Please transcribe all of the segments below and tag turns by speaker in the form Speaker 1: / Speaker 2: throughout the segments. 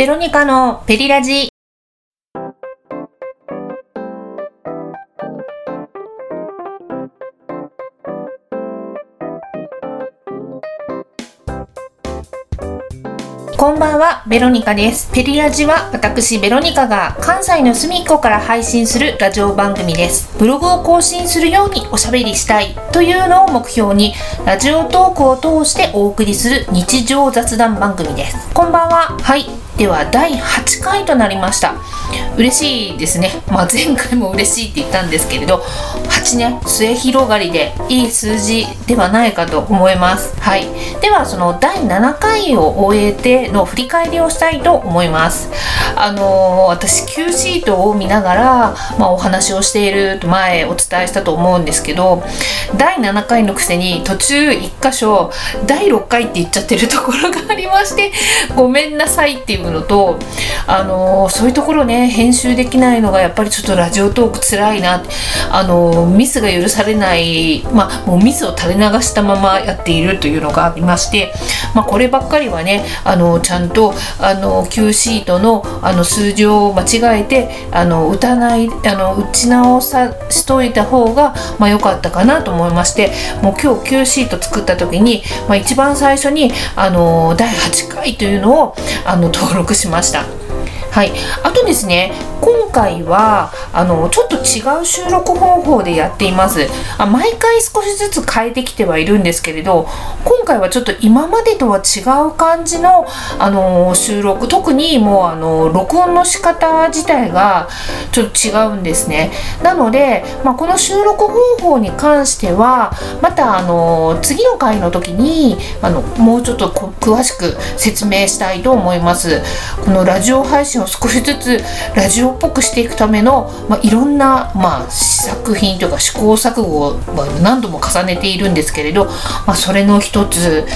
Speaker 1: ベロニカのペリラジこんばんは、ベロニカです。ペリラジは私、ベロニカが関西の隅っこから配信するラジオ番組です。ブログを更新するようにおしゃべりしたいというのを目標に、ラジオトークを通してお送りする日常雑談番組です。こんばんは。はい。では、第8回となりました。嬉しいですね。まあ、前回も嬉しいって言ったんですけれど、8ね、末広がりでいい数字ではないかと思います。はい。では、その第7回を終えての振り返りをしたいと思います。あのー私 Q シートを見ながら、まあ、お話をしていると前お伝えしたと思うんですけど第7回のくせに途中1箇所第6回って言っちゃってるところがありましてごめんなさいっていうのと、あのーそういうところね編集できないのがやっぱりちょっとラジオトークつらいなあのーミスが許されない、まあ、もうミスを垂れ流したままやっているというのがありまして、まあ、こればっかりはねあのちゃんとあの Q シートのあの数字を間違えてあの打たないあの打ち直さしといた方がまあかったかなと思いましてもう今日 Q シート作った時に、まあ、一番最初にあの第8回というのをあの登録しました。はい、あとですね今回はあのちょっと違う収録方法でやっています。あ毎回少しずつ変えてきてはいるんですけれど今回はちょっと今までとは違う感じのあの収録特にもうあの録音の仕方自体がちょっと違うんですね。なので、まあ、この収録方法に関してはまたあの次の回の時にあのもうちょっと詳しく説明したいと思います。このラジオ配信を少しずつラジオっぽくしていくための、まあ、いろんな、まあ、試作品というか試行錯誤をまあ何度も重ねているんですけれど、まあ、それの一つ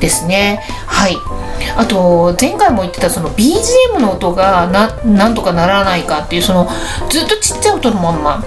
Speaker 1: ですね。はい。あと前回も言ってたその BGM の音がななんとかならないかっていうそのずっとちっちゃい音のまんま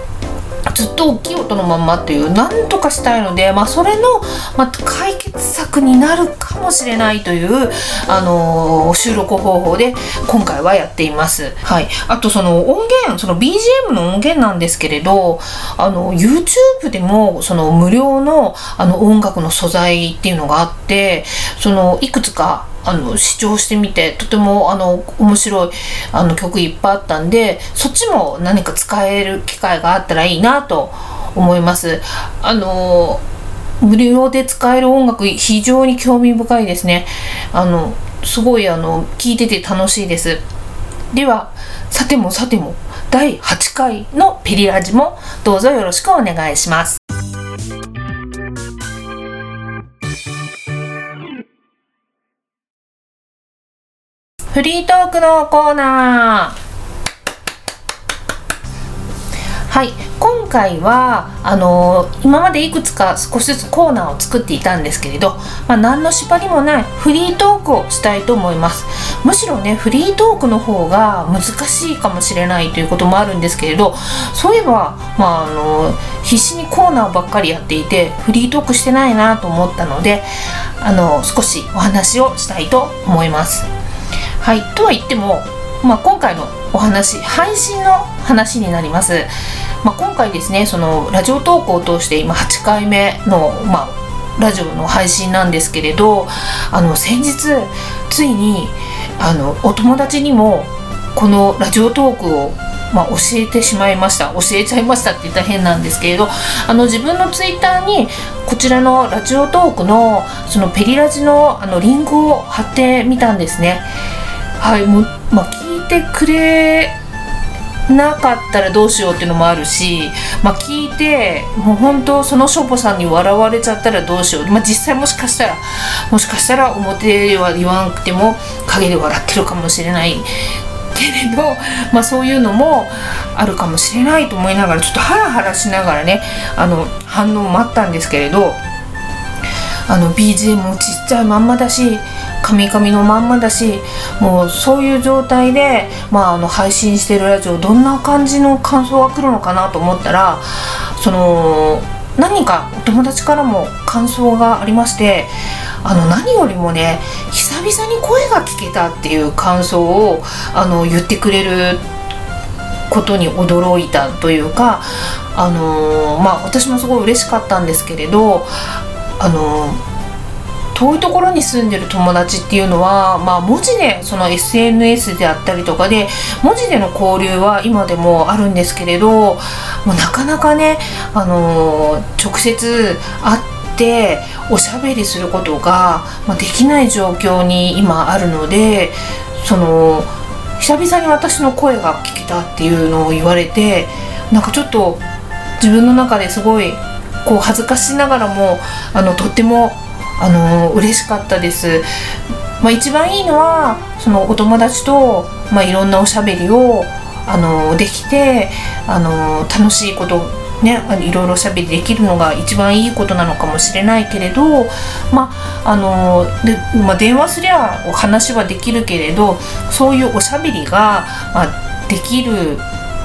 Speaker 1: ずっと大きい音のまんまっていうなんとかしたいので、まあ、それの、まあ、解決策になるかもしれないという、あのー収録方法で今回はやっています。はい、あとその音源その BGM の音源なんですけれどあの YouTube でもその無料のあの音楽の素材っていうのがあってそのいくつかあの視聴してみてとてもあの面白いあの曲いっぱいあったんでそっちも何か使える機会があったらいいなと思います。あの無料で使える音楽非常に興味深いですね。あのすごいあの聞いてて楽しいです。ではさてもさても第8回のペリラジもどうぞよろしくお願いします。フリートークのコーナー。はい。今回はあのー今までいくつか少しずつコーナーを作っていたんですけれど、まあ、何の縛りもないフリートークをしたいと思います。むしろねフリートークの方が難しいかもしれないということもあるんですけれどそういえば、まあ、あのー必死にコーナーばっかりやっていてフリートークしてないなと思ったのであの少しお話をしたいと思います。はい、とは言っても、まあ、今回のお話配信の話になります、まあ、今回ですねそのラジオ投稿を通して今8回目の、まあ、ラジオの配信なんですけれどあの先日ついにあのお友達にもこのラジオトークをまあ、教えてしまいました。教えちゃいましたって言ったら変なんですけれどあの自分のツイッターにこちらのラジオトークのそのペリラジのあのリンクを貼ってみたんですね。はいもまあ、聞いてくれなかったらどうしようっていうのもあるし、まあ、聞いてもう本当そのしょぼさんに笑われちゃったらどうしよう、まあ、実際もしかしたらもしかしたら表では言わなくても陰で笑ってるかもしれないけれど、まあ、そういうのもあるかもしれないと思いながらちょっとハラハラしながらねあの反応を待ったんですけれどあの BGM もちっちゃいまんまだしカミカミのまんまだしもうそういう状態で、まあ、あの配信してるラジオどんな感じの感想が来るのかなと思ったらその何かお友達からも感想がありましてあの何よりもね久々に声が聞けたっていう感想をあの言ってくれることに驚いたというか、あのまあ、私もすごい嬉しかったんですけれど、あの遠いところに住んでる友達っていうのは、まあ、文字でその SNS であったりとかで文字での交流は今でもあるんですけれどもうなかなかね、あの直接会っておしゃべりすることが、ま、できない状況に今あるのでその久々に私の声が聞けたっていうのを言われてなんかちょっと自分の中ですごいこう恥ずかしながらもあのとってもあの嬉しかったです。まあ、一番いいのはそのお友達と、まあ、いろんなおしゃべりをあのできてあの楽しいことね、いろいろおしゃべりできるのが一番いいことなのかもしれないけれど、まああのでまあ、電話すりゃお話はできるけれどそういうおしゃべりが、まあ、できる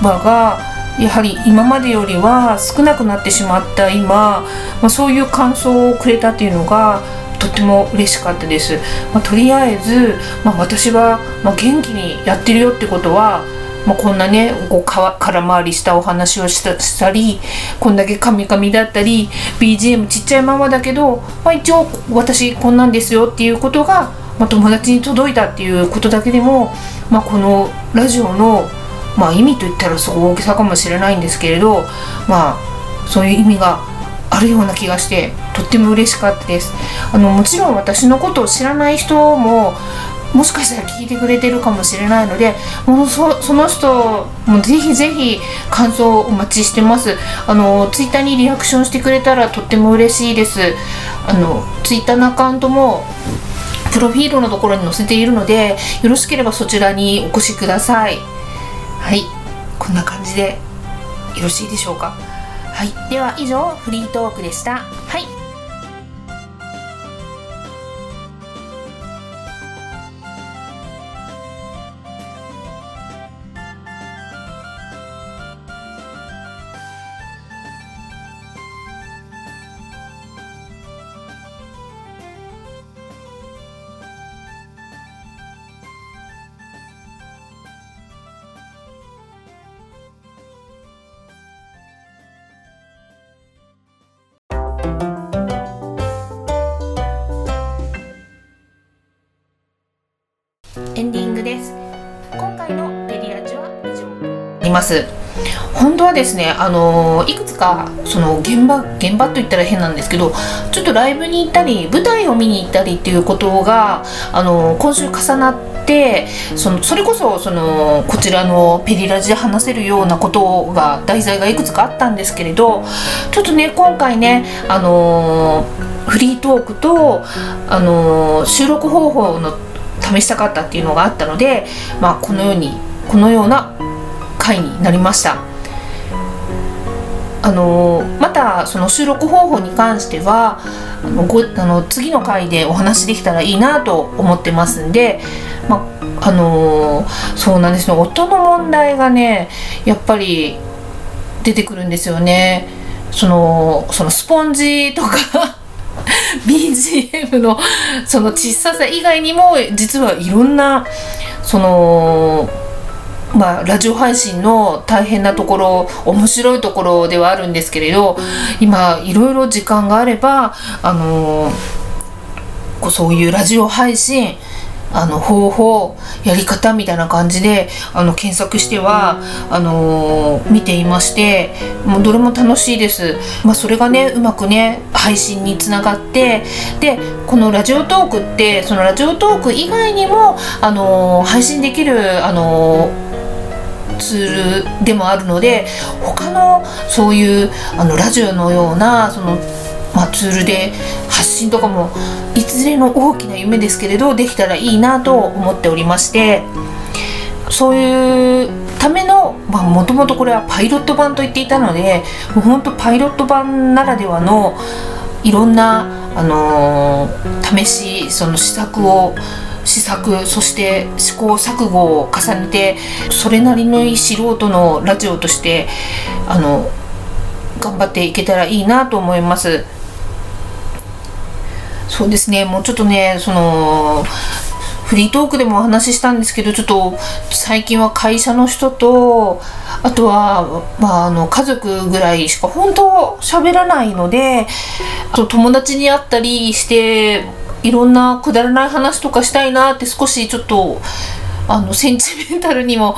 Speaker 1: 場がやはり今までよりは少なくなってしまった今、まあ、そういう感想をくれたっていうのがとっても嬉しかったです。まあ、とりあえず、まあ、私は、ま元気にやってるよってことはまあ、こんなねこうか空回りしたお話をしたしたりこんだけカミカミだったり BGM ちっちゃいままだけど、まあ、一応私こんなんですよっていうことが、まあ、友達に届いたっていうことだけでも、まあ、このラジオの、まあ、意味といったらすごい大げさかもしれないんですけれどまあそういう意味があるような気がしてとっても嬉しかったです。あのもちろん私のことを知らない人ももしかしたら聞いてくれてるかもしれないのでもうそその人もぜひぜひ感想をお待ちしてます。あのツイッターにリアクションしてくれたらとっても嬉しいです。あのツイッターのアカウントもプロフィールのところに載せているのでよろしければそちらにお越しください。はい。こんな感じでよろしいでしょうか？はい。では以上フリートークでした。ります。本当はですねあのいくつかその現場現場と言ったら変なんですけどちょっとライブに行ったり舞台を見に行ったりっていうことがあの今週重なってそのそれこそそのこちらのペリラジで話せるようなことが題材がいくつかあったんですけれどちょっとね今回ねあのフリートークとあの収録方法の試したかったっていうのがあったので、まあ、このようにこのような回になりました。あのまたその収録方法に関してはあのごあの次の回でお話できたらいいなと思ってますんで、まあのそうなんですよ音の問題がねやっぱり出てくるんですよね。そのそのスポンジとか BGM のその小ささ以外にも実はいろんなそのまあ、ラジオ配信の大変なところ面白いところではあるんですけれど今いろいろ時間があればあのー、そういうラジオ配信あの方法やり方みたいな感じであの検索してはあのー、見ていましてもうどれも楽しいです、まあ、それがねうまくね配信につながってでこのラジオトークってそのラジオトーク以外にもあのー、配信できるあのーツールでもあるので他のそういうあのラジオのようなそのまあ、ツールで発信とかもいずれの大きな夢ですけれどできたらいいなと思っておりましてそういうためのもともとこれはパイロット版と言っていたのでもうほんとパイロット版ならではのいろんな、あのー、試しその試作を試作そして試行錯誤を重ねてそれなりの素人のラジオとしてあの頑張っていけたらいいなと思います。そうですねもうちょっとねそのフリートークでもお話ししたんですけどちょっと最近は会社の人とあとは、まあ、あの家族ぐらいしか本当喋らないのであと友達に会ったりしていろんなくだらない話とかしたいなって少しちょっとあのセンチメンタルにも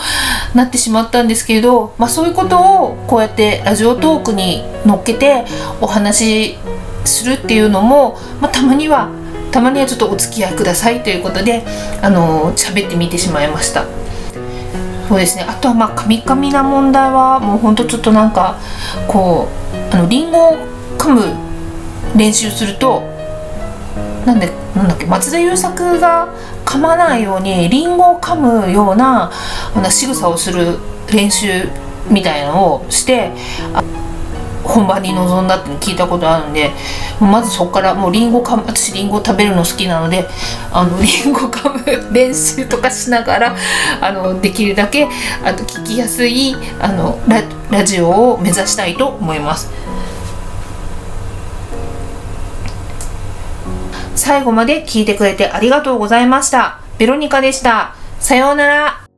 Speaker 1: なってしまったんですけれど、まあ、そういうことをこうやってラジオトークに乗っけてお話しするっていうのも、まあ、たまにはたまにはちょっとお付き合いくださいということであの喋ってみてしまいました。そうですね。あとはまあカミカミな問題はもうほんとちょっとなんかこうあのリンゴを噛む練習するとなんでなんだっけ松田優作が噛まないようにリンゴを噛むようなあの仕草をする練習みたいなのをして本番に臨んだって聞いたことあるんでまずそこからもうリンゴか私リンゴ食べるの好きなのであのリンゴ噛む練習とかしながらあのできるだけあと聞きやすいあのララジオを目指したいと思います。最後まで聞いてくれてありがとうございました。ベロニカでした。さようなら。